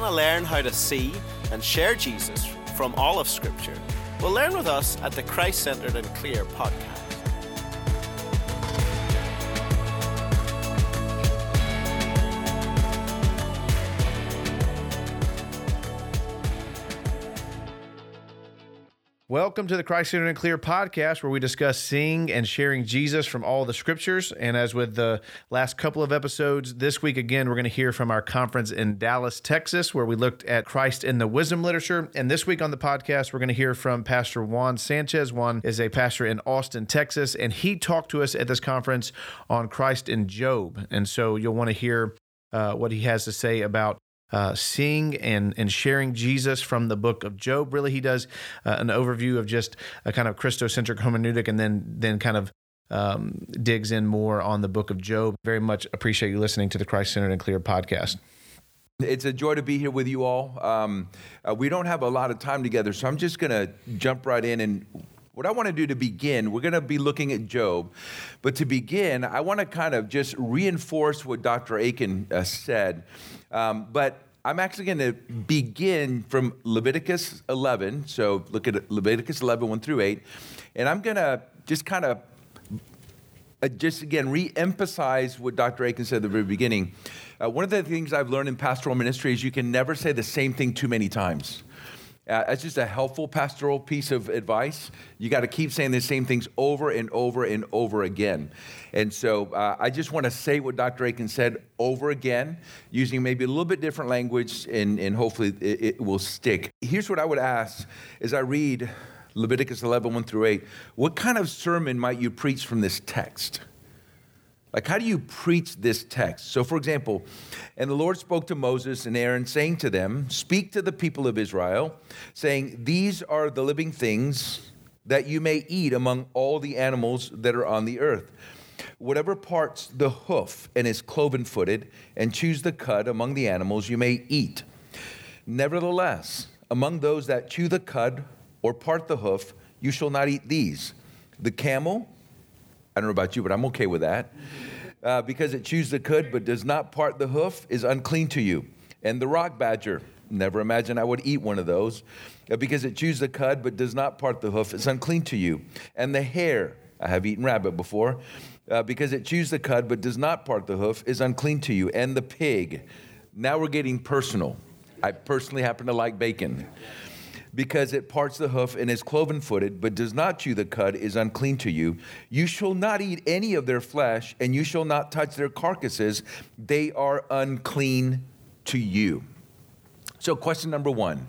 want to learn how to see and share Jesus from all of Scripture? Well, learn with us at the Christ Centered and Clear podcast. Welcome to the Christ Centered and Clear podcast, where we discuss seeing and sharing Jesus from all the scriptures. And as with the last couple of episodes, this week again, we're going to hear from our conference in Dallas, Texas, where we looked at Christ in the wisdom literature. And this week on the podcast, we're going to hear from Pastor Juan Sanchez. Juan is a pastor in Austin, Texas, and he talked to us at this conference on Christ in Job. And so you'll want to hear uh, what he has to say about uh, seeing and, and sharing Jesus from the book of Job. Really, he does uh, an overview of just a kind of Christocentric hermeneutic and then, then kind of um, digs in more on the book of Job. Very much appreciate you listening to the Christ Centered and Clear podcast. It's a joy to be here with you all. Um, uh, we don't have a lot of time together, so I'm just going to jump right in. And what I want to do to begin, we're going to be looking at Job. But to begin, I want to kind of just reinforce what Dr. Akin uh, said. Um, but I'm actually going to begin from Leviticus 11. So look at Leviticus 11, 1 through 8. And I'm going to just kind of uh, just again re-emphasize what Dr. Akin said at the very beginning. Uh, one of the things I've learned in pastoral ministry is you can never say the same thing too many times. Uh, that's just a helpful pastoral piece of advice. You got to keep saying the same things over and over and over again. And so uh, I just want to say what Dr. Akin said over again, using maybe a little bit different language, and, and hopefully it, it will stick. Here's what I would ask as I read Leviticus 11, 1 through 8. What kind of sermon might you preach from this text? Like, how do you preach this text? So, for example, and the Lord spoke to Moses and Aaron, saying to them, Speak to the people of Israel, saying, These are the living things that you may eat among all the animals that are on the earth. Whatever parts the hoof and is cloven footed, and chews the cud among the animals, you may eat. Nevertheless, among those that chew the cud or part the hoof, you shall not eat these the camel, I don't know about you, but I'm okay with that. Uh, because it chews the cud but does not part the hoof is unclean to you. And the rock badger, never imagine I would eat one of those. Uh, because it chews the cud but does not part the hoof is unclean to you. And the hare, I have eaten rabbit before, uh, because it chews the cud but does not part the hoof is unclean to you. And the pig, now we're getting personal. I personally happen to like bacon because it parts the hoof and is cloven footed, but does not chew the cud, is unclean to you. You shall not eat any of their flesh, and you shall not touch their carcasses. They are unclean to you. So, question number one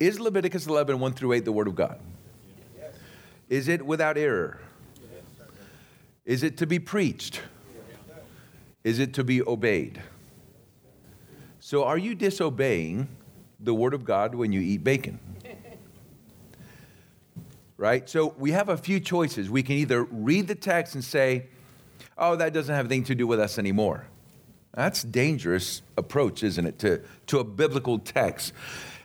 Is Leviticus 11, 1 through 8 the Word of God? Is it without error? Is it to be preached? Is it to be obeyed? So, are you disobeying the Word of God when you eat bacon? Right? So we have a few choices. We can either read the text and say, oh, that doesn't have anything to do with us anymore. That's dangerous approach, isn't it, to, to a biblical text.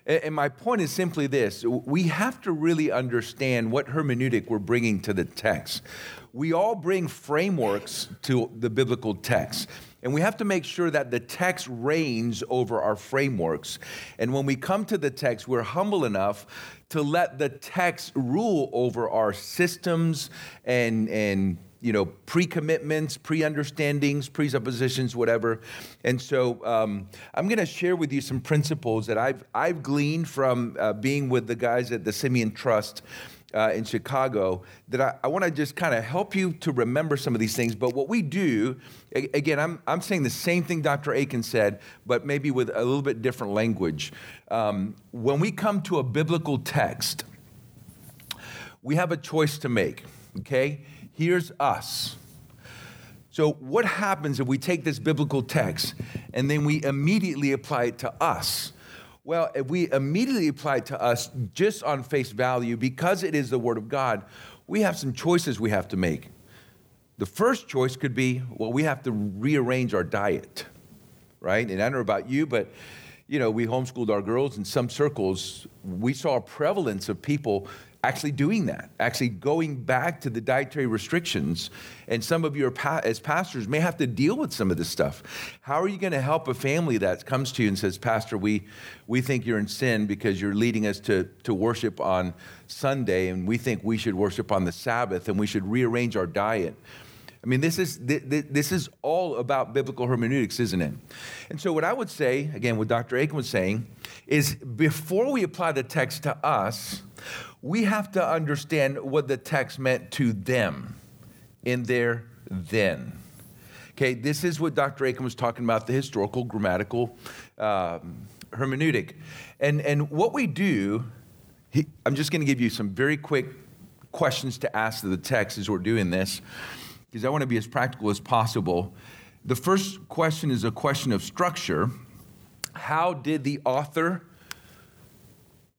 And my point is simply this we have to really understand what hermeneutic we're bringing to the text. We all bring frameworks to the biblical text. And we have to make sure that the text reigns over our frameworks. And when we come to the text, we're humble enough to let the text rule over our systems and, and you know, pre-commitments, pre-understandings, presuppositions, whatever. And so um, I'm going to share with you some principles that I've, I've gleaned from uh, being with the guys at the Simeon Trust uh, in Chicago that I, I want to just kind of help you to remember some of these things. But what we do, again, I'm, I'm saying the same thing Dr. Akin said, but maybe with a little bit different language. Um, when we come to a biblical text, we have a choice to make, okay? Here's us. So, what happens if we take this biblical text and then we immediately apply it to us? Well, we immediately apply it to us just on face value, because it is the Word of God, we have some choices we have to make. The first choice could be well, we have to rearrange our diet, right? And I don't know about you, but you know, we homeschooled our girls in some circles, we saw a prevalence of people actually doing that, actually going back to the dietary restrictions. And some of you, are, as pastors, may have to deal with some of this stuff. How are you going to help a family that comes to you and says, Pastor, we, we think you're in sin because you're leading us to, to worship on Sunday, and we think we should worship on the Sabbath, and we should rearrange our diet? I mean, this is, this is all about biblical hermeneutics, isn't it? And so, what I would say, again, what Dr. Akin was saying, is before we apply the text to us, we have to understand what the text meant to them in their then. Okay, this is what Dr. Akin was talking about the historical grammatical um, hermeneutic. And, and what we do, he, I'm just going to give you some very quick questions to ask to the text as we're doing this because I want to be as practical as possible. The first question is a question of structure. How did the author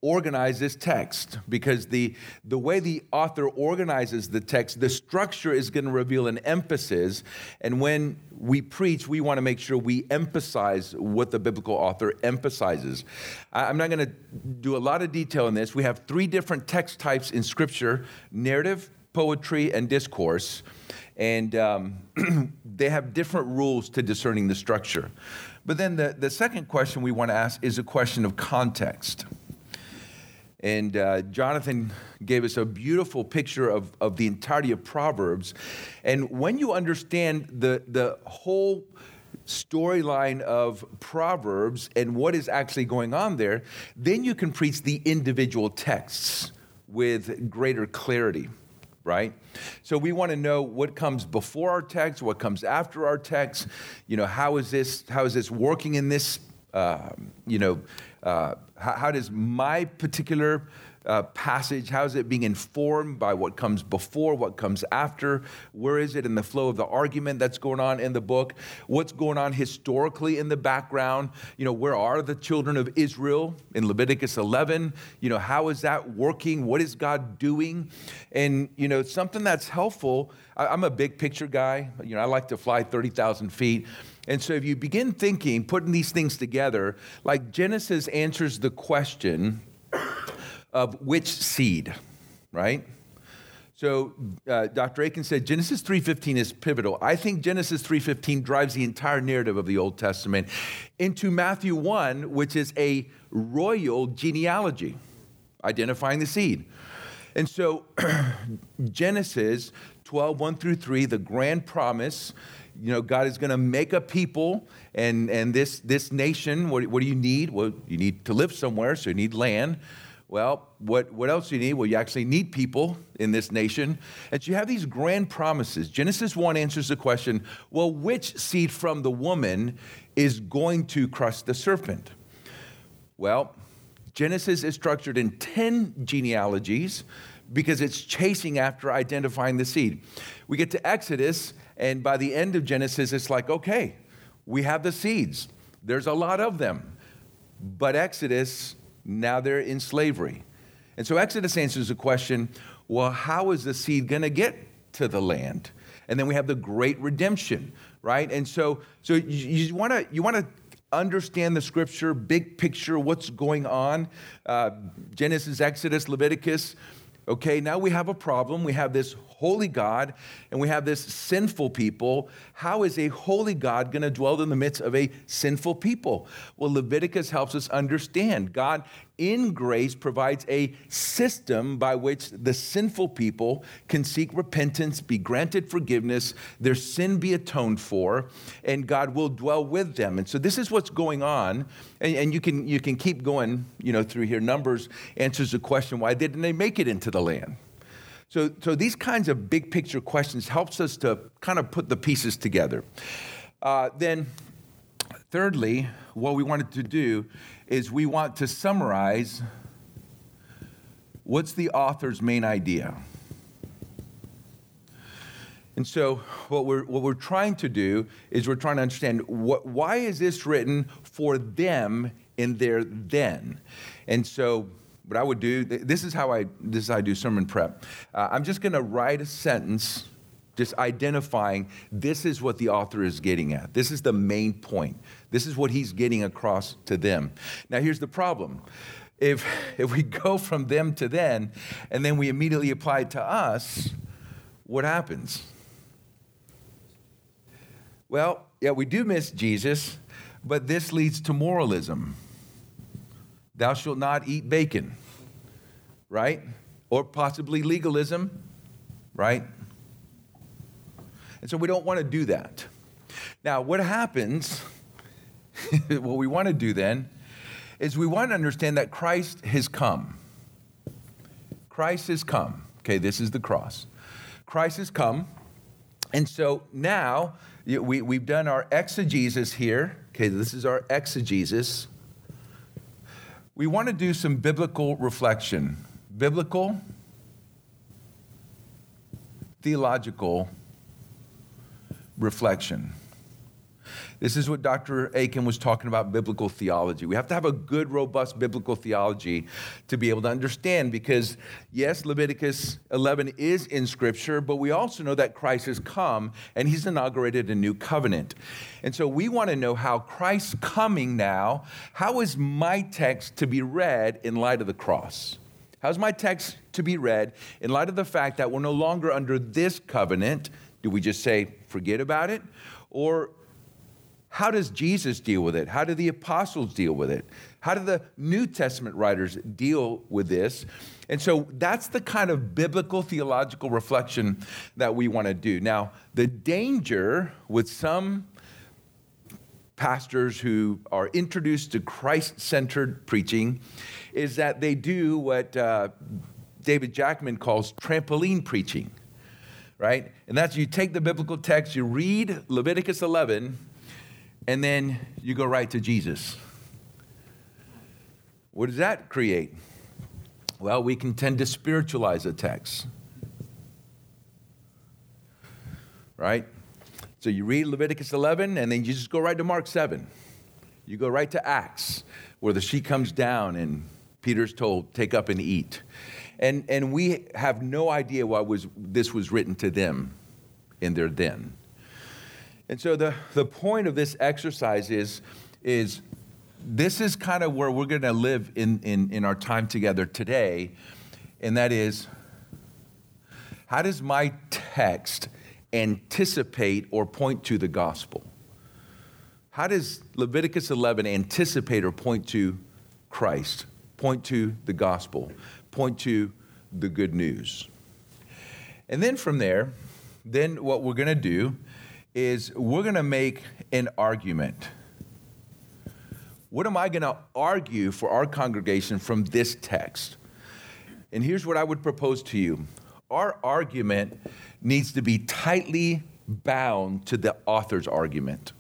organize this text? Because the, the way the author organizes the text, the structure is going to reveal an emphasis. And when we preach, we want to make sure we emphasize what the biblical author emphasizes. I'm not going to do a lot of detail in this. We have three different text types in Scripture narrative, poetry, and discourse and um, they have different rules to discerning the structure. But then the, the second question we want to ask is a question of context. And uh, Jonathan gave us a beautiful picture of, of the entirety of Proverbs. And when you understand the, the whole storyline of Proverbs and what is actually going on there, then you can preach the individual texts with greater clarity right? So we want to know what comes before our text, what comes after our text. You know, how is this? How is this working in this? Uh, you know, uh, how, how, does my particular uh, passage, how is it being informed by what comes before, what comes after? Where is it in the flow of the argument that's going on in the book? What's going on historically in the background? You know, where are the children of Israel in Leviticus 11? You know, how is that working? What is God doing? And, you know, something that's helpful. I, I'm a big picture guy. You know, I like to fly 30,000 feet. And so if you begin thinking, putting these things together, like Genesis answers the question, of which seed, right? So uh, Dr. Akin said Genesis 3:15 is pivotal. I think Genesis 3:15 drives the entire narrative of the Old Testament into Matthew 1, which is a royal genealogy, identifying the seed. And so Genesis 12, 1 through 3, the grand promise, you know, God is going to make a people and, and this, this nation, what, what do you need? Well, you need to live somewhere, so you need land. Well, what, what else do you need? Well, you actually need people in this nation. And so you have these grand promises. Genesis 1 answers the question well, which seed from the woman is going to crush the serpent? Well, Genesis is structured in 10 genealogies because it's chasing after identifying the seed. We get to Exodus, and by the end of Genesis, it's like, okay, we have the seeds. There's a lot of them. But Exodus now they're in slavery. And so Exodus answers the question well, how is the seed going to get to the land? And then we have the great redemption, right? And so, so you, want to you want to understand the scripture, big picture, what's going on. Uh, Genesis, Exodus, Leviticus. Okay, now we have a problem. We have this holy God and we have this sinful people. How is a holy God going to dwell in the midst of a sinful people? Well, Leviticus helps us understand. God, in grace, provides a system by which the sinful people can seek repentance, be granted forgiveness, their sin be atoned for, and God will dwell with them. And so this is what's going on. And, and you, can, you can keep going you know, through here. Numbers answers the question why didn't they make it into the land? So, so these kinds of big picture questions helps us to kind of put the pieces together. Uh, then, thirdly, what we wanted to do is we want to summarize what's the author's main idea. And so, what we're, what we're trying to do is we're trying to understand what, why is this written for them in their then? And so, what I would do, this is how I, this is how I do sermon prep. Uh, I'm just going to write a sentence just identifying this is what the author is getting at. This is the main point. This is what he's getting across to them. Now, here's the problem. If, if we go from them to then, and then we immediately apply it to us, what happens? Well, yeah, we do miss Jesus, but this leads to moralism. Thou shalt not eat bacon, right? Or possibly legalism, right? And so we don't want to do that. Now, what happens, what we want to do then, is we want to understand that Christ has come. Christ has come. Okay, this is the cross. Christ has come. And so now we, we've done our exegesis here. Okay, this is our exegesis. We want to do some biblical reflection. Biblical, theological reflection. This is what Dr. Akin was talking about biblical theology. We have to have a good, robust biblical theology to be able to understand because, yes, Leviticus 11 is in Scripture, but we also know that Christ has come and he's inaugurated a new covenant. And so we want to know how Christ's coming now, how is my text to be read in light of the cross? How's my text to be read in light of the fact that we're no longer under this covenant? Do we just say, forget about it? Or how does Jesus deal with it? How do the apostles deal with it? How do the New Testament writers deal with this? And so that's the kind of biblical theological reflection that we want to do. Now, the danger with some pastors who are introduced to Christ centered preaching is that they do what uh, David Jackman calls trampoline preaching, right? And that's you take the biblical text, you read Leviticus 11 and then you go right to Jesus. What does that create? Well, we can tend to spiritualize a text. Right? So you read Leviticus 11, and then you just go right to Mark 7. You go right to Acts, where the sheet comes down and Peter's told, take up and eat. And, and we have no idea why was, this was written to them in their den. And so the, the point of this exercise is, is this is kind of where we're going to live in, in, in our time together today, and that is how does my text anticipate or point to the gospel? How does Leviticus 11 anticipate or point to Christ, point to the gospel, point to the good news? And then from there, then what we're going to do is we're going to make an argument. What am I going to argue for our congregation from this text? And here's what I would propose to you our argument needs to be tightly bound to the author's argument.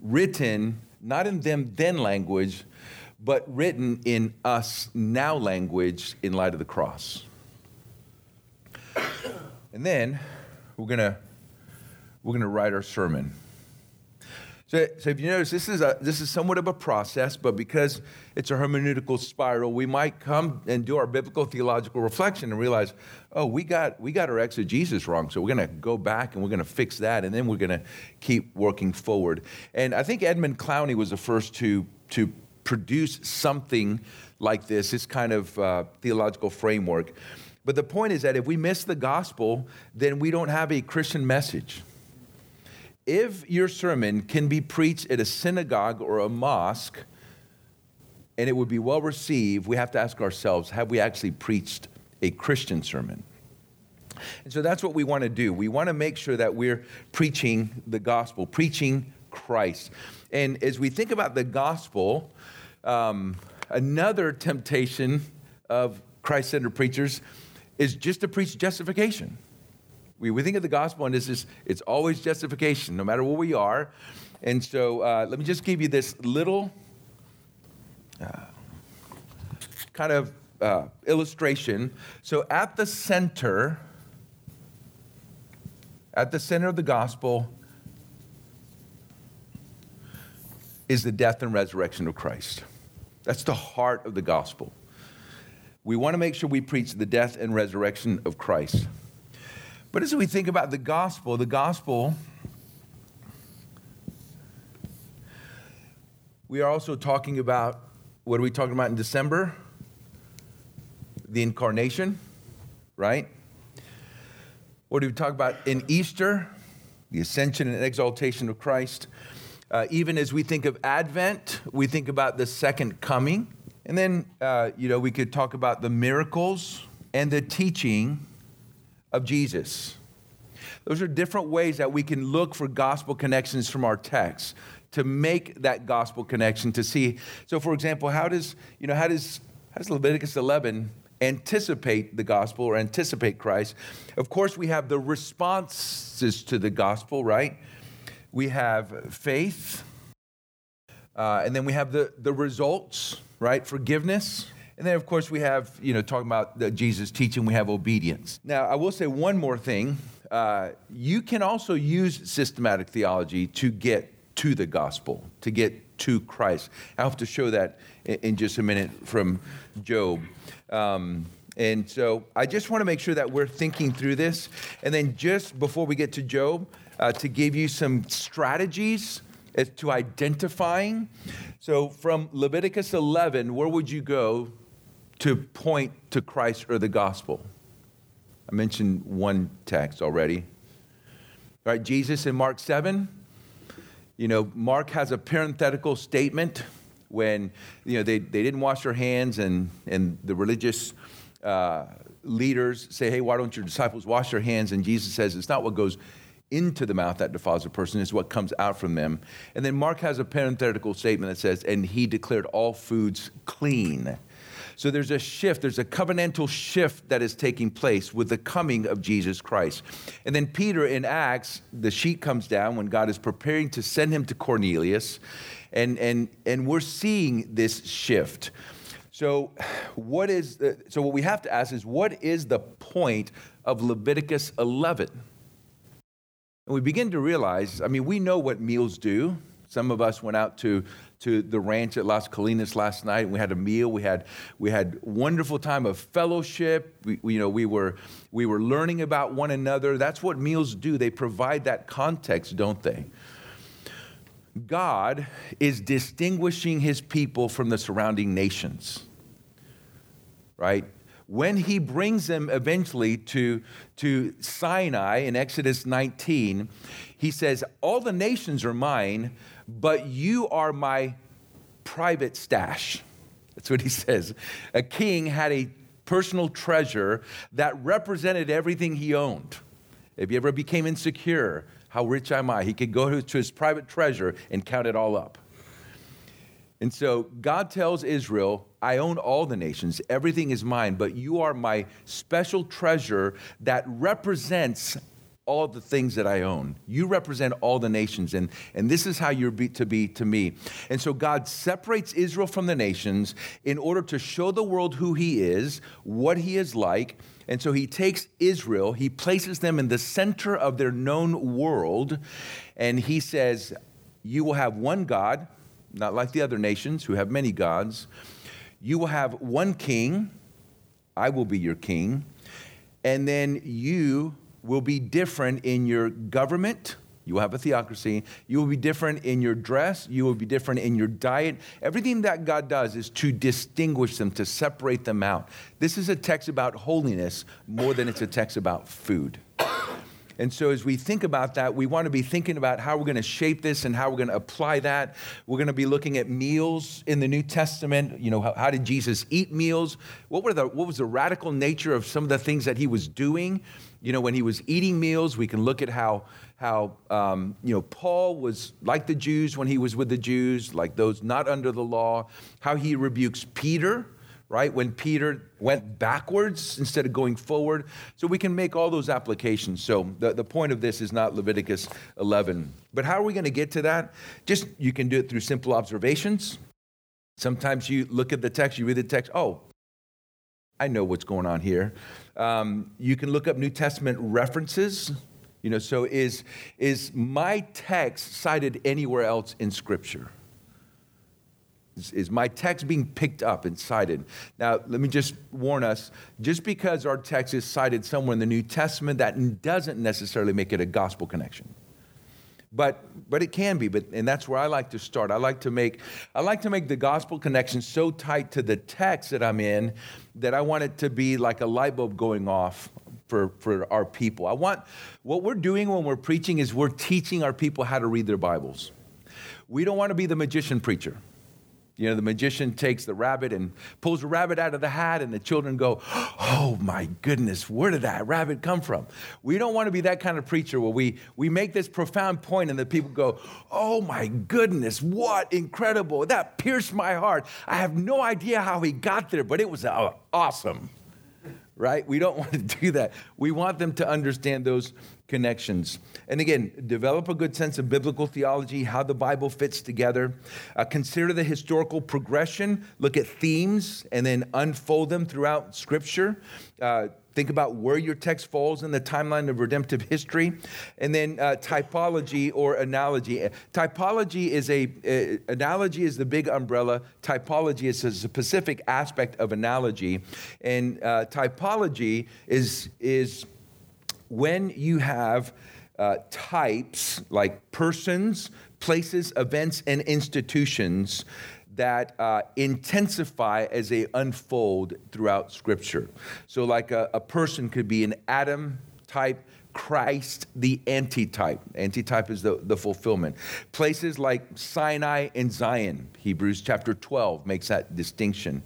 Written not in them then language, but written in us now language in light of the cross. And then we're going to we're going to write our sermon. So, so if you notice, this is, a, this is somewhat of a process, but because it's a hermeneutical spiral, we might come and do our biblical theological reflection and realize, oh, we got, we got our exegesis wrong. So we're going to go back and we're going to fix that, and then we're going to keep working forward. And I think Edmund Clowney was the first to, to produce something like this, this kind of uh, theological framework. But the point is that if we miss the gospel, then we don't have a Christian message if your sermon can be preached at a synagogue or a mosque and it would be well received, we have to ask ourselves have we actually preached a Christian sermon? And so that's what we want to do. We want to make sure that we're preaching the gospel, preaching Christ. And as we think about the gospel, um, another temptation of Christ centered preachers is just to preach justification. We, we think of the gospel and it's, just, it's always justification, no matter where we are. And so uh, let me just give you this little uh, kind of uh, illustration. So at the center, at the center of the gospel is the death and resurrection of Christ. That's the heart of the gospel. We want to make sure we preach the death and resurrection of Christ. But as we think about the gospel, the gospel, we are also talking about what are we talking about in December? The incarnation, right? What do we talk about in Easter? The ascension and exaltation of Christ. Uh, even as we think of Advent, we think about the second coming. And then, uh, you know, we could talk about the miracles and the teaching of Jesus. Those are different ways that we can look for gospel connections from our text to make that gospel connection to see. So, for example, how does, you know, how does, how does Leviticus 11 anticipate the gospel or anticipate Christ? Of course, we have the responses to the gospel, right? We have faith, uh, and then we have the, the results, right? Forgiveness. And then, of course, we have, you know, talking about Jesus teaching, we have obedience. Now, I will say one more thing. Uh, you can also use systematic theology to get to the gospel, to get to Christ. I'll have to show that in, in just a minute from Job. Um, and so I just want to make sure that we're thinking through this. And then, just before we get to Job, uh, to give you some strategies as to identifying. So, from Leviticus 11, where would you go to point to Christ or the gospel? I mentioned one text already. All right, Jesus in Mark 7. You know, Mark has a parenthetical statement when, you know, they, they didn't wash their hands and, and the religious uh, leaders say, hey, why don't your disciples wash their hands? And Jesus says, it's not what goes into the mouth that defiles a person, it's what comes out from them. And then Mark has a parenthetical statement that says, and he declared all foods clean. So there's a shift, there's a covenantal shift that is taking place with the coming of Jesus Christ. And then Peter in Acts, the sheet comes down when God is preparing to send him to Cornelius. And, and, and we're seeing this shift. So, what is the, so what we have to ask is what is the point of Leviticus 11? And we begin to realize, I mean, we know what meals do. Some of us went out to, to the ranch at Las Colinas last night. We had a meal. We had, we had wonderful time of fellowship. We, you know, we were, we were learning about one another. That's what meals do. They provide that context, don't they? God is distinguishing his people from the surrounding nations, right? when he brings them eventually to, to Sinai in Exodus 19, he says, All the nations are mine, but you are my private stash. That's what he says. A king had a personal treasure that represented everything he owned. If he ever became insecure, how rich am I? He could go to his private treasure and count it all up. And so God tells Israel, I own all the nations, everything is mine, but you are my special treasure that represents all the things that I own. You represent all the nations, and, and this is how you're be, to be to me. And so God separates Israel from the nations in order to show the world who He is, what He is like. And so He takes Israel, He places them in the center of their known world, and He says, You will have one God not like the other nations who have many gods. You will have one king, I will be your king, and then you will be different in your government. You will have a theocracy. You will be different in your dress. You will be different in your diet. Everything that God does is to distinguish them, to separate them out. This is a text about holiness more than it's a text about food. And so, as we think about that, we want to be thinking about how we're going to shape this and how we're going to apply that. We're going to be looking at meals in the New Testament. You know, how, how, did Jesus eat meals? What, were the, what was the radical nature of some of the things that he was doing? You know, when he was eating meals, we can look at how, how um, you know, Paul was like the Jews when he was with the Jews, like those not under the law, how he rebukes Peter right? When Peter went backwards instead of going forward. So we can make all those applications. So the, the point of this is not Leviticus 11. But how are we going to get to that? Just you can do it through simple observations. Sometimes you look at the text, you read the text, oh, I know what's going on here. Um, you can look up New Testament references. You know, so is, is my text cited anywhere else in Scripture? Is, is my text being picked up and cited? Now, let me just warn us just because our text is cited somewhere in the New Testament, that doesn't necessarily make it a gospel connection. But, but it can be, but, and that's where I like to start. I like to, make, I like to make the gospel connection so tight to the text that I'm in that I want it to be like a light bulb going off for, for our people. I want, what we're doing when we're preaching is we're teaching our people how to read their Bibles. We don't want to be the magician preacher. You know, the magician takes the rabbit and pulls the rabbit out of the hat, and the children go, Oh my goodness, where did that rabbit come from? We don't want to be that kind of preacher where we, we make this profound point and the people go, Oh my goodness, what incredible. That pierced my heart. I have no idea how he got there, but it was uh, awesome. Right? We don't want to do that. We want them to understand those connections. And again, develop a good sense of biblical theology, how the Bible fits together. Uh, consider the historical progression, look at themes, and then unfold them throughout Scripture. Uh, think about where your text falls in the timeline of redemptive history. And then uh, typology or analogy. Typology is a, uh, analogy is the big umbrella. Typology is a specific aspect of analogy. And uh, typology is, is when you have uh, types like persons, places, events, and institutions that uh, intensify as they unfold throughout Scripture. So, like a, a person could be an Adam type, Christ, the antitype. Antitype is the, the fulfillment. Places like Sinai and Zion, Hebrews chapter 12 makes that distinction.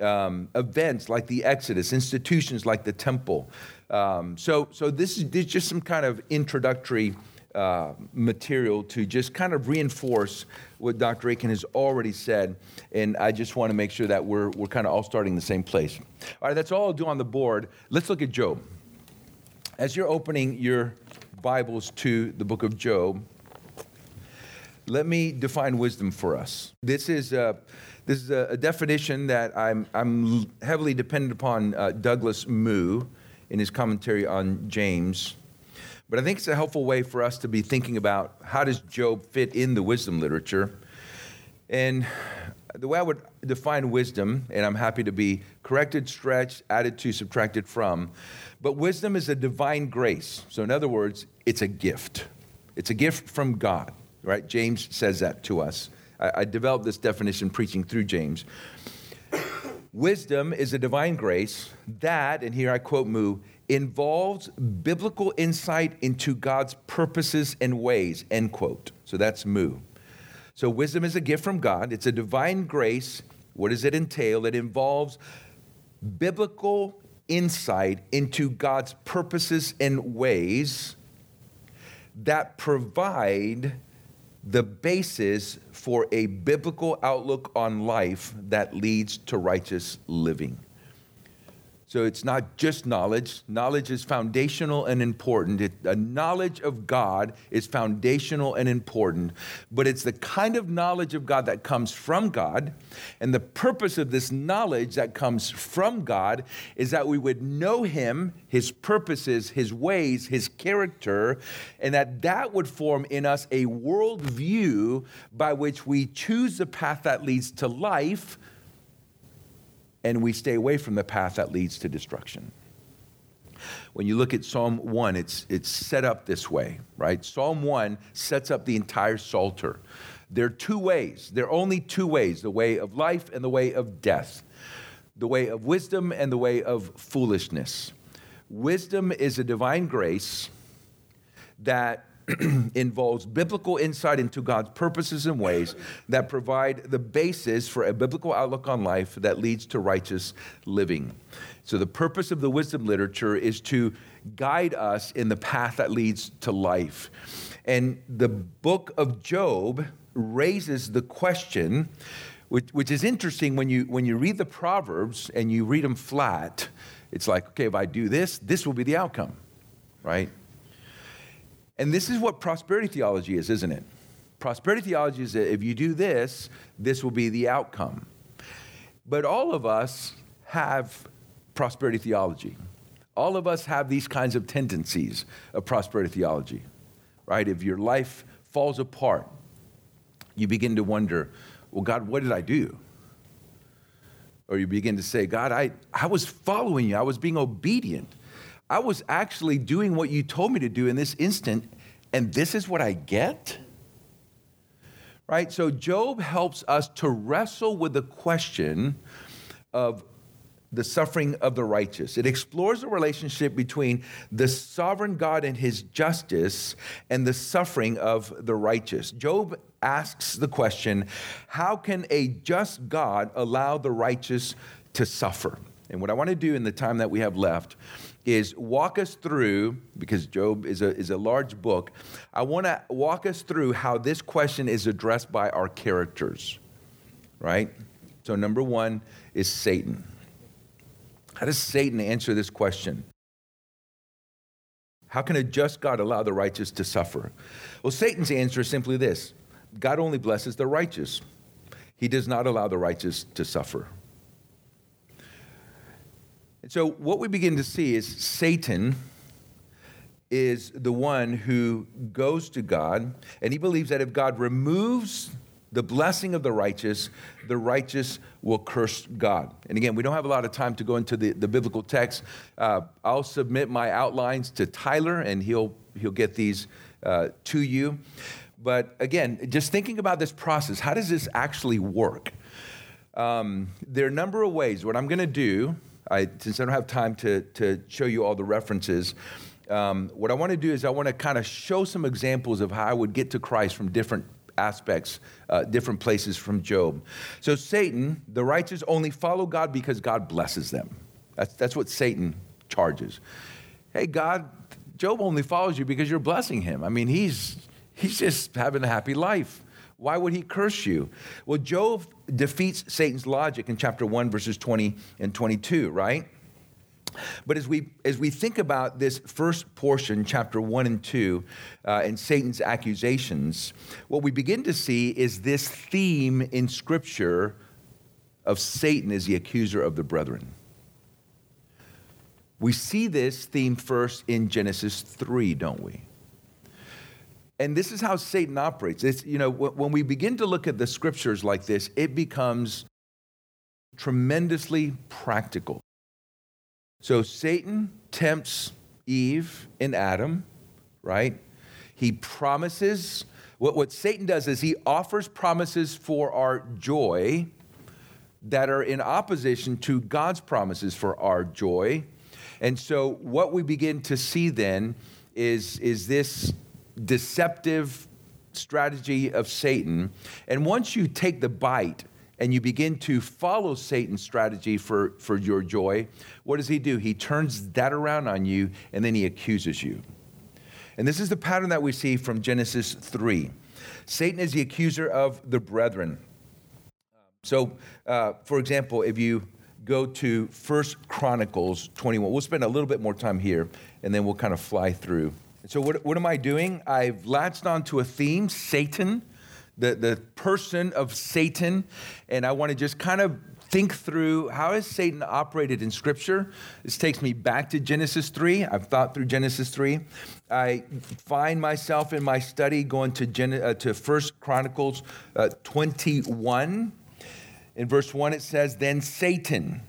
Um, events like the Exodus, institutions like the temple, um, so, so this is, this is just some kind of introductory uh, material to just kind of reinforce what Dr. Akin has already said. And I just want to make sure that we're, we're kind of all starting the same place. All right, that's all I'll do on the board. Let's look at Job. As you're opening your Bibles to the book of Job, let me define wisdom for us. This is a, this is a definition that I'm, I'm heavily dependent upon uh, Douglas Moo in his commentary on James. But I think it's a helpful way for us to be thinking about how does Job fit in the wisdom literature. And the way I would define wisdom, and I'm happy to be corrected, stretched, added to, subtracted from, but wisdom is a divine grace. So, in other words, it's a gift. It's a gift from God, right? James says that to us. I, I developed this definition preaching through James. Wisdom is a divine grace that, and here I quote Moo, involves biblical insight into God's purposes and ways, end quote. So that's Moo. So wisdom is a gift from God, it's a divine grace. What does it entail? It involves biblical insight into God's purposes and ways that provide the basis for a biblical outlook on life that leads to righteous living. So it's not just knowledge. Knowledge is foundational and important. It, a knowledge of God is foundational and important, but it's the kind of knowledge of God that comes from God. And the purpose of this knowledge that comes from God is that we would know Him, His purposes, His ways, His character, and that that would form in us a worldview by which we choose the path that leads to life and we stay away from the path that leads to destruction. When you look at Psalm 1, it's, it's set up this way, right? Psalm 1 sets up the entire Psalter. There are two ways. There are only two ways the way of life and the way of death, the way of wisdom and the way of foolishness. Wisdom is a divine grace that involves biblical insight into God's purposes and ways that provide the basis for a biblical outlook on life that leads to righteous living. So, the purpose of the wisdom literature is to guide us in the path that leads to life. And the book of Job raises the question, which, which is interesting when you, when you read the Proverbs and you read them flat, it's like, okay, if I do this, this will be the outcome, right? And this is what prosperity theology is, isn't it? Prosperity theology is that if you do this, this will be the outcome. But all of us have prosperity theology. All of us have these kinds of tendencies of prosperity theology, right? If your life falls apart, you begin to wonder, well, God, what did I do? Or you begin to say, God, I, I was following you, I was being obedient. I was actually doing what you told me to do in this instant, and this is what I get? Right? So, Job helps us to wrestle with the question of the suffering of the righteous. It explores the relationship between the sovereign God and his justice and the suffering of the righteous. Job asks the question how can a just God allow the righteous to suffer? And what I want to do in the time that we have left is walk us through, because Job is a, is a large book, I want to walk us through how this question is addressed by our characters, right? So, number one is Satan. How does Satan answer this question? How can a just God allow the righteous to suffer? Well, Satan's answer is simply this God only blesses the righteous, He does not allow the righteous to suffer. And so, what we begin to see is Satan is the one who goes to God, and he believes that if God removes the blessing of the righteous, the righteous will curse God. And again, we don't have a lot of time to go into the, the biblical text. Uh, I'll submit my outlines to Tyler, and he'll, he'll get these uh, to you. But again, just thinking about this process, how does this actually work? Um, there are a number of ways. What I'm going to do, I, since I don't have time to, to show you all the references, um, what I want to do is I want to kind of show some examples of how I would get to Christ from different aspects, uh, different places from Job. So, Satan, the righteous only follow God because God blesses them. That's, that's what Satan charges. Hey, God, Job only follows you because you're blessing him. I mean, he's, he's just having a happy life. Why would he curse you? Well, Job defeats Satan's logic in chapter 1, verses 20 and 22, right? But as we, as we think about this first portion, chapter 1 and 2, uh, and Satan's accusations, what we begin to see is this theme in Scripture of Satan as the accuser of the brethren. We see this theme first in Genesis 3, don't we? And this is how Satan operates. It's, you know, when we begin to look at the scriptures like this, it becomes tremendously practical. So Satan tempts Eve and Adam, right? He promises. What, what Satan does is he offers promises for our joy that are in opposition to God's promises for our joy. And so what we begin to see then is, is this deceptive strategy of Satan. And once you take the bite, and you begin to follow Satan's strategy for, for your joy, what does he do? He turns that around on you and then he accuses you. And this is the pattern that we see from Genesis 3. Satan is the accuser of the brethren. So, uh, for example, if you go to First Chronicles 21, we'll spend a little bit more time here and then we'll kind of fly through. So, what, what am I doing? I've latched onto a theme, Satan the, the person of Satan. And I want to just kind of think through how has Satan operated in Scripture. This takes me back to Genesis 3. I've thought through Genesis 3. I find myself in my study going to, Gen- uh, to 1 Chronicles uh, 21. In verse 1, it says, Then Satan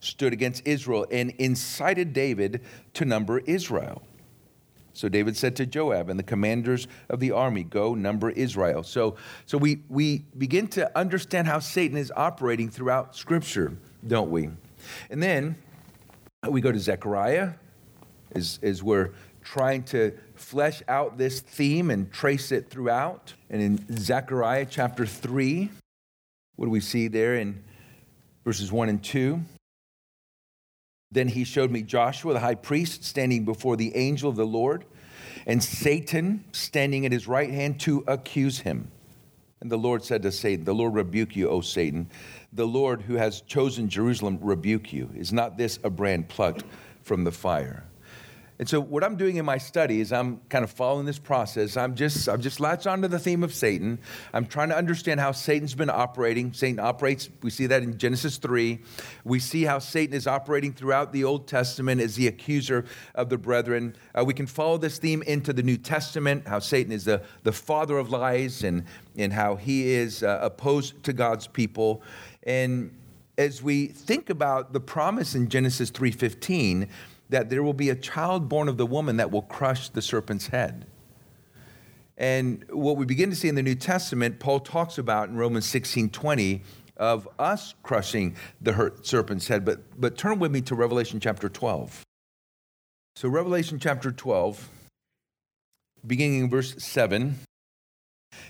stood against Israel and incited David to number Israel. So David said to Joab and the commanders of the army, Go number Israel. So, so we, we begin to understand how Satan is operating throughout Scripture, don't we? And then we go to Zechariah, as, as we're trying to flesh out this theme and trace it throughout. And in Zechariah chapter 3, what do we see there in verses 1 and 2? Then he showed me Joshua, the high priest, standing before the angel of the Lord, and Satan standing at his right hand to accuse him. And the Lord said to Satan, The Lord rebuke you, O Satan. The Lord who has chosen Jerusalem rebuke you. Is not this a brand plucked from the fire? And so what I'm doing in my study is I'm kind of following this process. I'm just I'm just latched onto the theme of Satan. I'm trying to understand how Satan's been operating. Satan operates, we see that in Genesis 3. We see how Satan is operating throughout the Old Testament as the accuser of the brethren. Uh, we can follow this theme into the New Testament, how Satan is the, the father of lies and, and how he is uh, opposed to God's people. And as we think about the promise in Genesis 3:15, that there will be a child born of the woman that will crush the serpent's head. And what we begin to see in the New Testament, Paul talks about in Romans 16 20 of us crushing the serpent's head. But, but turn with me to Revelation chapter 12. So, Revelation chapter 12, beginning in verse 7.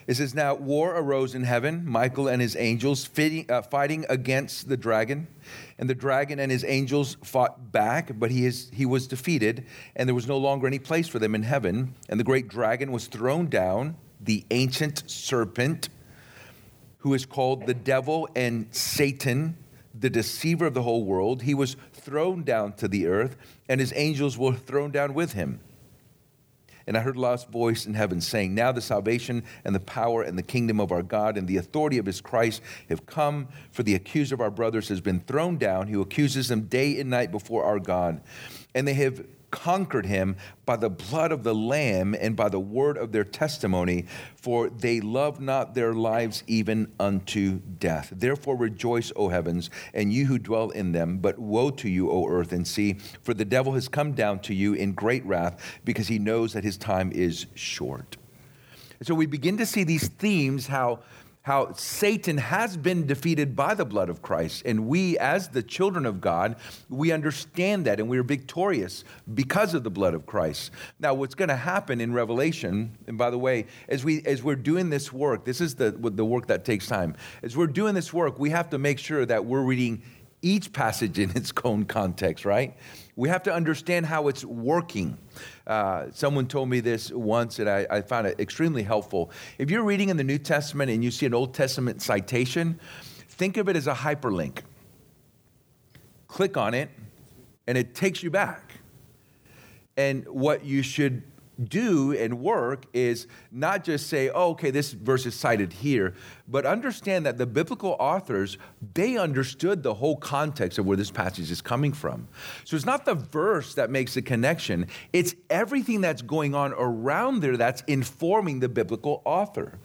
It says, Now war arose in heaven, Michael and his angels fighting, uh, fighting against the dragon. And the dragon and his angels fought back, but he, is, he was defeated, and there was no longer any place for them in heaven. And the great dragon was thrown down, the ancient serpent, who is called the devil and Satan, the deceiver of the whole world. He was thrown down to the earth, and his angels were thrown down with him. And I heard a loud voice in heaven saying, Now the salvation and the power and the kingdom of our God and the authority of his Christ have come, for the accuser of our brothers has been thrown down, who accuses them day and night before our God. And they have conquered him by the blood of the Lamb and by the word of their testimony, for they love not their lives even unto death. Therefore rejoice, O heavens, and you who dwell in them. But woe to you, O earth and sea, for the devil has come down to you in great wrath, because he knows that his time is short. So we begin to see these themes how how Satan has been defeated by the blood of Christ. And we, as the children of God, we understand that and we are victorious because of the blood of Christ. Now, what's going to happen in Revelation, and by the way, as, we, as we're doing this work, this is the, the work that takes time. As we're doing this work, we have to make sure that we're reading each passage in its own context, right? We have to understand how it's working. Uh, someone told me this once, and I, I, found it extremely helpful. If you're reading in the New Testament and you see an Old Testament citation, think of it as a hyperlink. Click on it, and it takes you back. And what you should do and work is not just say, oh, okay, this verse is cited here, but understand that the biblical authors, they understood the whole context of where this passage is coming from. So it's not the verse that makes the connection, it's everything that's going on around there that's informing the biblical author.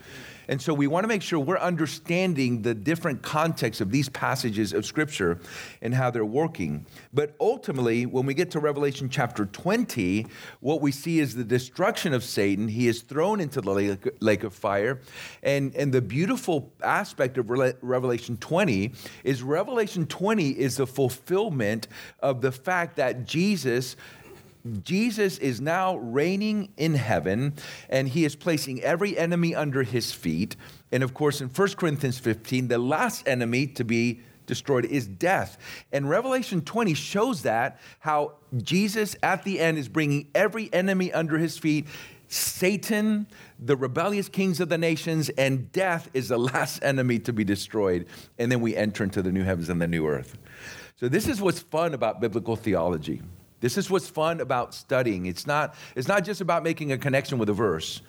And so we want to make sure we're understanding the different contexts of these passages of Scripture and how they're working. But ultimately, when we get to Revelation chapter 20, what we see is the destruction of Satan. He is thrown into the lake of fire. And, and the beautiful aspect of Revelation 20 is Revelation 20 is the fulfillment of the fact that Jesus Jesus is now reigning in heaven and he is placing every enemy under his feet. And of course, in 1 Corinthians 15, the last enemy to be destroyed is death. And Revelation 20 shows that how Jesus at the end is bringing every enemy under his feet. Satan, the rebellious kings of the nations, and death is the last enemy to be destroyed. And then we enter into the new heavens and the new earth. So, this is what's fun about biblical theology. This is what's fun about studying. It's not, it's not just about making a connection with a verse,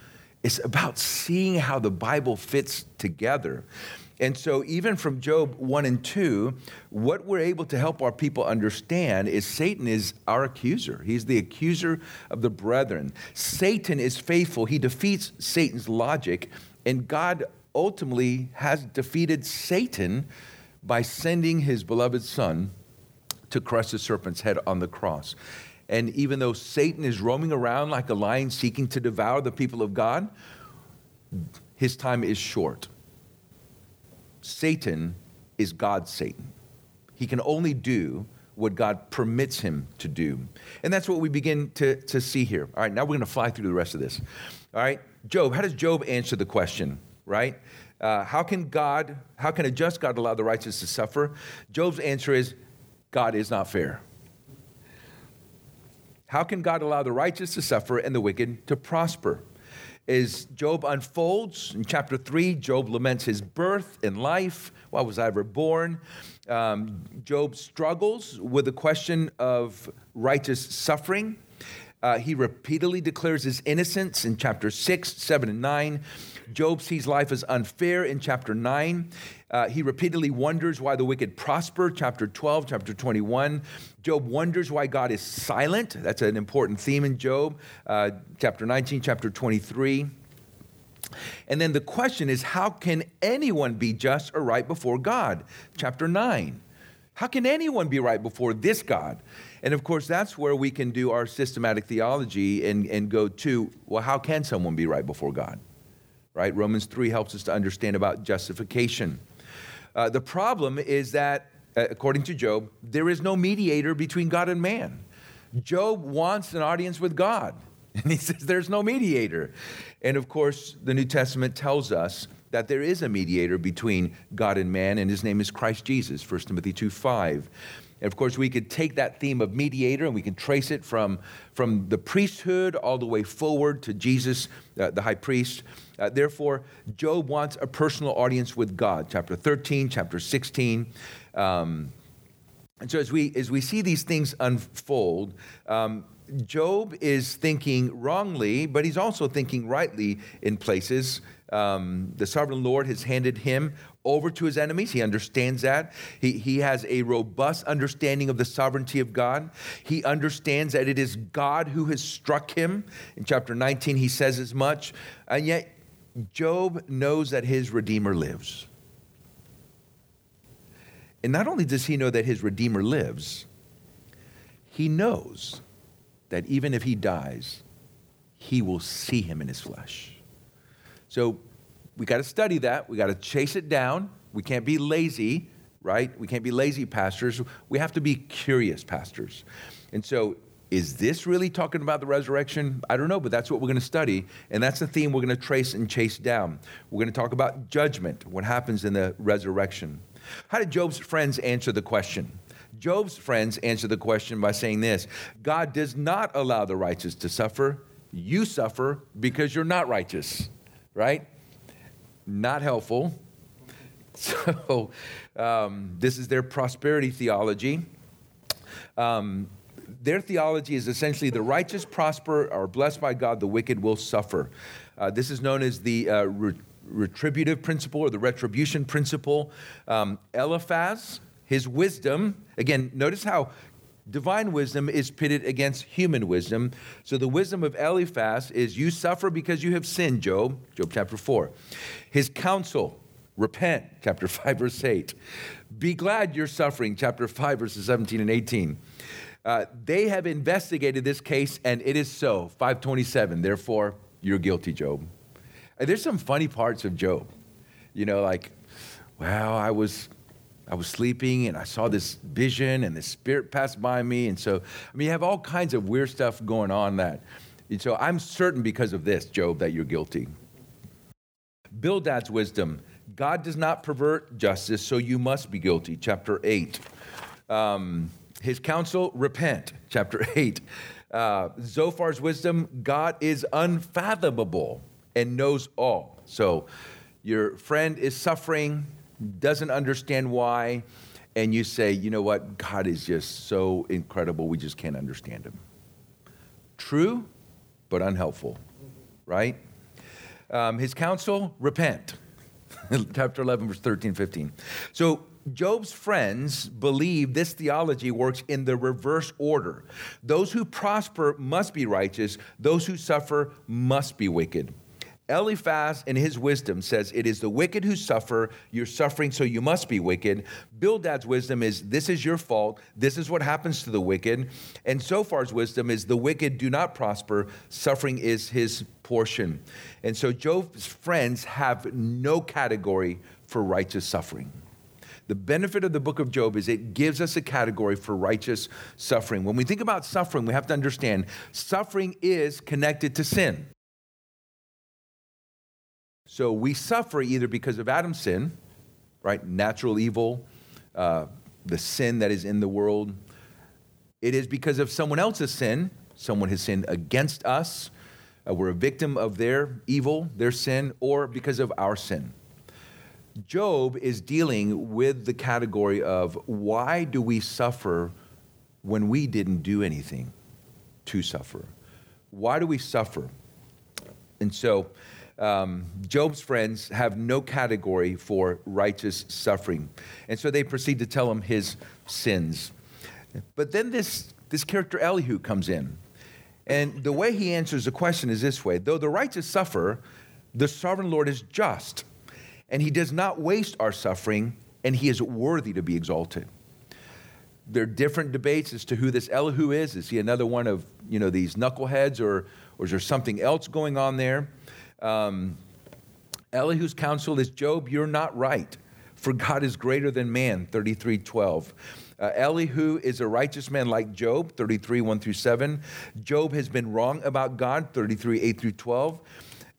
it's about seeing how the Bible fits together. And so, even from Job 1 and 2, what we're able to help our people understand is Satan is our accuser. He's the accuser of the brethren. Satan is faithful, he defeats Satan's logic, and God ultimately has defeated Satan by sending his beloved Son to crush the serpent's head on the cross. And even though Satan is roaming around like a lion seeking to devour the people of God, his time is short. Satan is God's Satan. He can only do what God permits him to do. And that's what we begin to, to see here. All right, now we're going to fly through the rest of this. All right, Job, how does Job answer the question, right? Uh, how can God, how can a just God allow the righteous to suffer? Job's answer is God is not fair. How can God allow the righteous to suffer and the wicked to prosper? As Job unfolds in chapter 3, Job laments his birth and life. Why was I ever born? Um, Job struggles with the question of righteous suffering. Uh, he repeatedly declares his innocence in chapter 6, 7, and 9. Job sees life as unfair in chapter 9. Uh, he repeatedly wonders why the wicked prosper, chapter 12, chapter 21. Job wonders why God is silent. That's an important theme in Job, uh, chapter 19, chapter 23. And then the question is how can anyone be just or right before God? Chapter 9. How can anyone be right before this God? And of course, that's where we can do our systematic theology and, and go to, well, how can someone be right before God? Right? Romans 3 helps us to understand about justification. Uh, the problem is that, uh, according to Job, there is no mediator between God and man. Job wants an audience with God, and he says there's no mediator. And of course, the New Testament tells us that there is a mediator between God and man, and his name is Christ Jesus, 1 Timothy 2 5. And of course, we could take that theme of mediator and we can trace it from, from the priesthood all the way forward to Jesus, uh, the high priest. Uh, therefore, Job wants a personal audience with God, chapter 13, chapter 16. Um, and so, as we, as we see these things unfold, um, Job is thinking wrongly, but he's also thinking rightly in places. Um, the sovereign Lord has handed him over to his enemies. He understands that. He, he has a robust understanding of the sovereignty of God. He understands that it is God who has struck him. In chapter 19, he says as much. And yet, Job knows that his Redeemer lives. And not only does he know that his Redeemer lives, he knows that even if he dies, he will see him in his flesh. So we got to study that. We got to chase it down. We can't be lazy, right? We can't be lazy pastors. We have to be curious pastors. And so, is this really talking about the resurrection? I don't know, but that's what we're going to study. And that's the theme we're going to trace and chase down. We're going to talk about judgment, what happens in the resurrection. How did Job's friends answer the question? Job's friends answer the question by saying this God does not allow the righteous to suffer. You suffer because you're not righteous right? Not helpful. So, um, this is their prosperity theology. Um, their theology is essentially the righteous prosper, are blessed by God, the wicked will suffer. Uh, this is known as the uh, re- retributive principle or the retribution principle. Um, Eliphaz, his wisdom, again, notice how divine wisdom is pitted against human wisdom. So the wisdom of Eliphaz is you suffer because you have sinned, Job, Job chapter 4. His counsel, repent, chapter 5, verse 8. Be glad you're suffering, chapter 5, verses 17 and 18. Uh, they have investigated this case and it is so, 527. Therefore, you're guilty, Job. And there's some funny parts of Job. You know, like, well, I was I was sleeping and I saw this vision and the spirit passed by me. And so, I mean, you have all kinds of weird stuff going on that. And so I'm certain because of this, Job, that you're guilty. Bildad's wisdom God does not pervert justice, so you must be guilty. Chapter 8. Um, his counsel, repent. Chapter 8. Uh, Zophar's wisdom, God is unfathomable and knows all. So your friend is suffering doesn't understand why, and you say, you know what, God is just so incredible, we just can't understand him. True, but unhelpful, right? Um, his counsel, repent. Chapter 11, verse 13, 15. So Job's friends believe this theology works in the reverse order. Those who prosper must be righteous, those who suffer must be wicked. Eliphaz, in his wisdom, says, It is the wicked who suffer. You're suffering, so you must be wicked. Bildad's wisdom is, This is your fault. This is what happens to the wicked. And Zophar's wisdom is, The wicked do not prosper. Suffering is his portion. And so Job's friends have no category for righteous suffering. The benefit of the book of Job is it gives us a category for righteous suffering. When we think about suffering, we have to understand suffering is connected to sin. So we suffer either because of Adam's sin, right? Natural evil, uh, the sin that is in the world. It is because of someone else's sin. Someone has sinned against us. Uh, we're a victim of their evil, their sin, or because of our sin. Job is dealing with the category of why do we suffer when we didn't do anything to suffer? Why do we suffer? And so, um, Job's friends have no category for righteous suffering. And so they proceed to tell him his sins. But then this, this character Elihu comes in. And the way he answers the question is this way Though the righteous suffer, the sovereign Lord is just, and he does not waste our suffering, and he is worthy to be exalted. There are different debates as to who this Elihu is. Is he another one of you know these knuckleheads, or, or is there something else going on there? Um, Elihu's counsel is Job, you're not right, for God is greater than man, 33 12. Uh, Elihu is a righteous man like Job, 33, 1 through 7. Job has been wrong about God, 33, 8 through 12.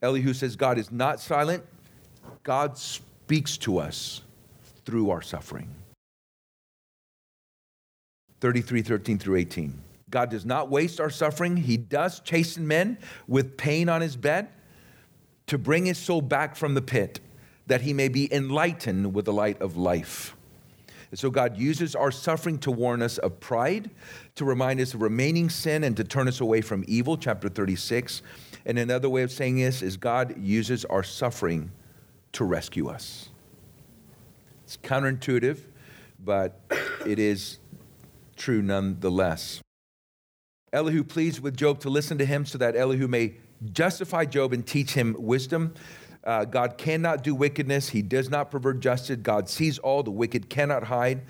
Elihu says God is not silent, God speaks to us through our suffering. 33, 13 through 18. God does not waste our suffering. He does chasten men with pain on his bed to bring his soul back from the pit, that he may be enlightened with the light of life. And so God uses our suffering to warn us of pride, to remind us of remaining sin, and to turn us away from evil, chapter 36. And another way of saying this is God uses our suffering to rescue us. It's counterintuitive, but it is true nonetheless. Elihu pleads with Job to listen to him so that Elihu may justify Job and teach him wisdom. Uh, God cannot do wickedness. He does not pervert justice. God sees all. The wicked cannot hide.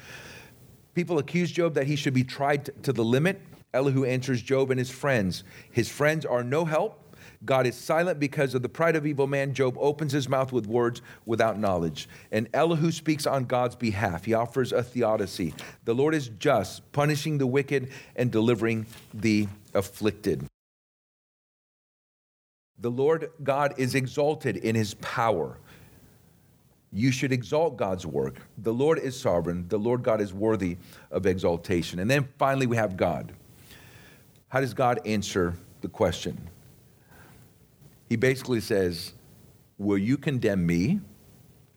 People accuse Job that he should be tried to the limit. Elihu answers Job and his friends. His friends are no help. God is silent because of the pride of evil man. Job opens his mouth with words without knowledge. And Elihu speaks on God's behalf. He offers a theodicy. The Lord is just, punishing the wicked and delivering the afflicted. The Lord God is exalted in his power. You should exalt God's work. The Lord is sovereign. The Lord God is worthy of exaltation. And then finally, we have God. How does God answer the question? He basically says, Will you condemn me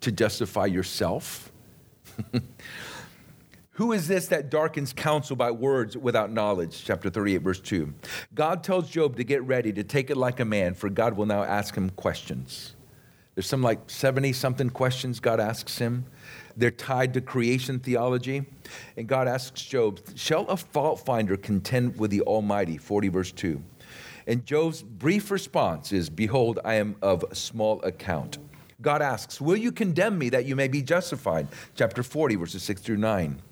to justify yourself? Who is this that darkens counsel by words without knowledge? Chapter 38, verse 2. God tells Job to get ready, to take it like a man, for God will now ask him questions. There's some like 70 something questions God asks him. They're tied to creation theology. And God asks Job, Shall a fault finder contend with the Almighty? 40, verse 2. And Job's brief response is, Behold, I am of small account. God asks, Will you condemn me that you may be justified? Chapter 40, verses 6 through 9.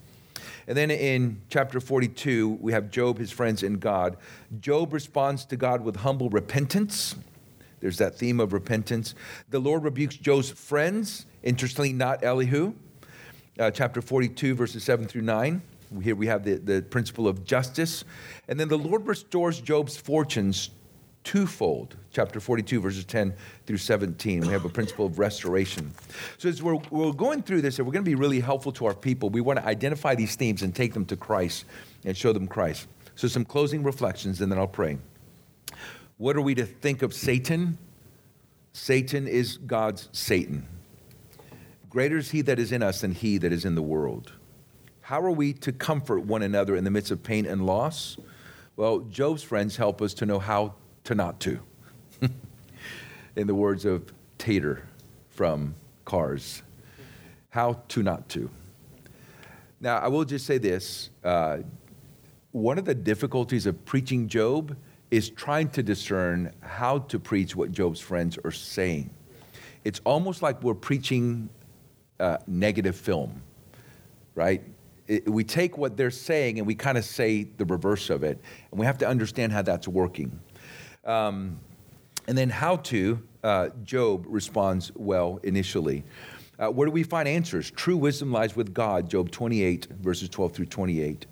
And then in chapter 42, we have Job, his friends, and God. Job responds to God with humble repentance. There's that theme of repentance. The Lord rebukes Job's friends, interestingly, not Elihu. Uh, chapter 42, verses 7 through 9. Here we have the, the principle of justice. And then the Lord restores Job's fortunes twofold. Chapter 42, verses 10 through 17. We have a principle of restoration. So, as we're, we're going through this, and we're going to be really helpful to our people, we want to identify these themes and take them to Christ and show them Christ. So, some closing reflections, and then I'll pray. What are we to think of Satan? Satan is God's Satan. Greater is he that is in us than he that is in the world. How are we to comfort one another in the midst of pain and loss? Well, Job's friends help us to know how to not to. in the words of Mater from Cars, how to not to. Now, I will just say this uh, one of the difficulties of preaching Job is trying to discern how to preach what Job's friends are saying. It's almost like we're preaching uh, negative film, right? It, we take what they're saying and we kind of say the reverse of it, and we have to understand how that's working. Um, and then how to, uh, Job responds well initially. Uh, where do we find answers? True wisdom lies with God, Job 28, verses 12 through 28.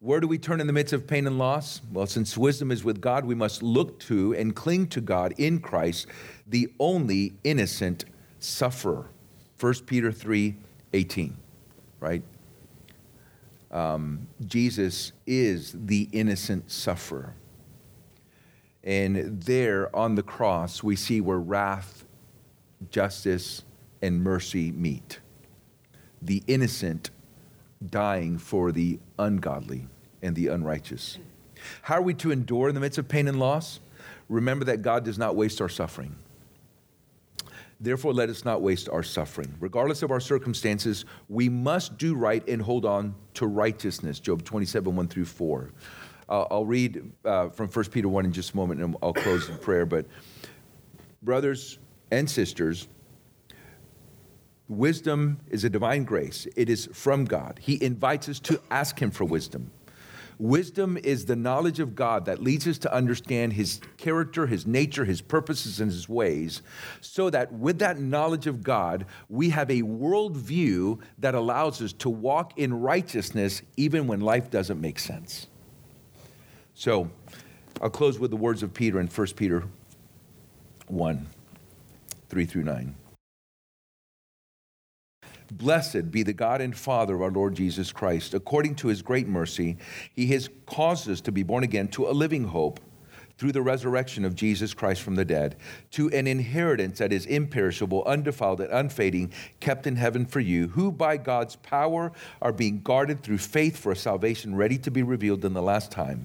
Where do we turn in the midst of pain and loss? Well, since wisdom is with God, we must look to and cling to God in Christ, the only innocent sufferer. 1 Peter 3 18, right? Um, Jesus is the innocent sufferer. And there on the cross, we see where wrath, justice, and mercy meet. The innocent dying for the ungodly and the unrighteous. How are we to endure in the midst of pain and loss? Remember that God does not waste our suffering. Therefore, let us not waste our suffering. Regardless of our circumstances, we must do right and hold on to righteousness. Job 27, 1 through 4. Uh, I'll read uh, from 1 Peter 1 in just a moment and I'll close in prayer. But, brothers and sisters, wisdom is a divine grace, it is from God. He invites us to ask Him for wisdom. Wisdom is the knowledge of God that leads us to understand His character, His nature, His purposes, and His ways, so that with that knowledge of God, we have a worldview that allows us to walk in righteousness even when life doesn't make sense. So, I'll close with the words of Peter in 1 Peter 1 3 through 9. Blessed be the God and Father of our Lord Jesus Christ. According to his great mercy, he has caused us to be born again to a living hope through the resurrection of Jesus Christ from the dead, to an inheritance that is imperishable, undefiled, and unfading, kept in heaven for you, who by God's power are being guarded through faith for a salvation ready to be revealed in the last time.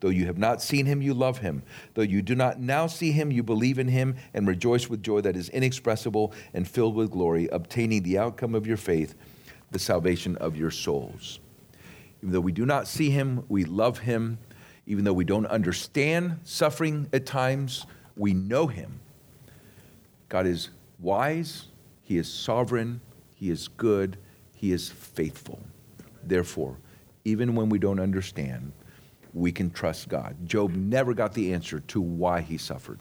Though you have not seen him, you love him. Though you do not now see him, you believe in him and rejoice with joy that is inexpressible and filled with glory, obtaining the outcome of your faith, the salvation of your souls. Even though we do not see him, we love him. Even though we don't understand suffering at times, we know him. God is wise, he is sovereign, he is good, he is faithful. Therefore, even when we don't understand, we can trust God. Job never got the answer to why he suffered.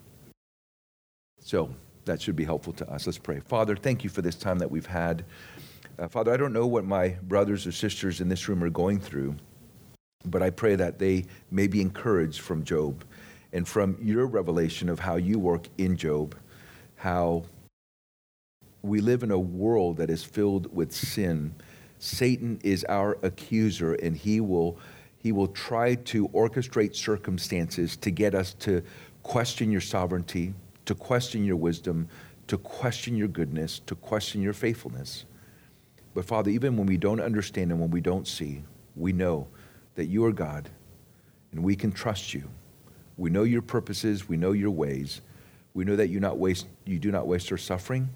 So that should be helpful to us. Let's pray. Father, thank you for this time that we've had. Uh, Father, I don't know what my brothers or sisters in this room are going through, but I pray that they may be encouraged from Job and from your revelation of how you work in Job, how we live in a world that is filled with sin. Satan is our accuser, and he will, he will try to orchestrate circumstances to get us to question your sovereignty, to question your wisdom, to question your goodness, to question your faithfulness. But Father, even when we don't understand and when we don't see, we know that you are God and we can trust you. We know your purposes, we know your ways. We know that you not waste you do not waste our suffering.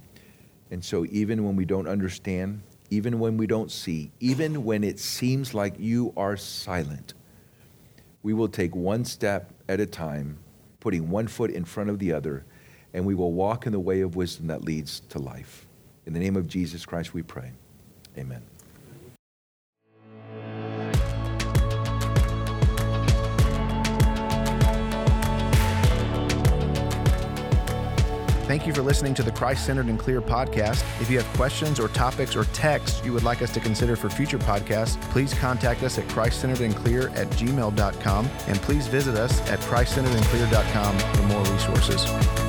And so even when we don't understand, even when we don't see, even when it seems like you are silent, we will take one step at a time, putting one foot in front of the other, and we will walk in the way of wisdom that leads to life. In the name of Jesus Christ we pray. Amen. Thank you for listening to the Christ Centered and Clear podcast. If you have questions or topics or texts you would like us to consider for future podcasts, please contact us at christcenteredandclear at gmail.com and please visit us at christcenteredandclear.com for more resources.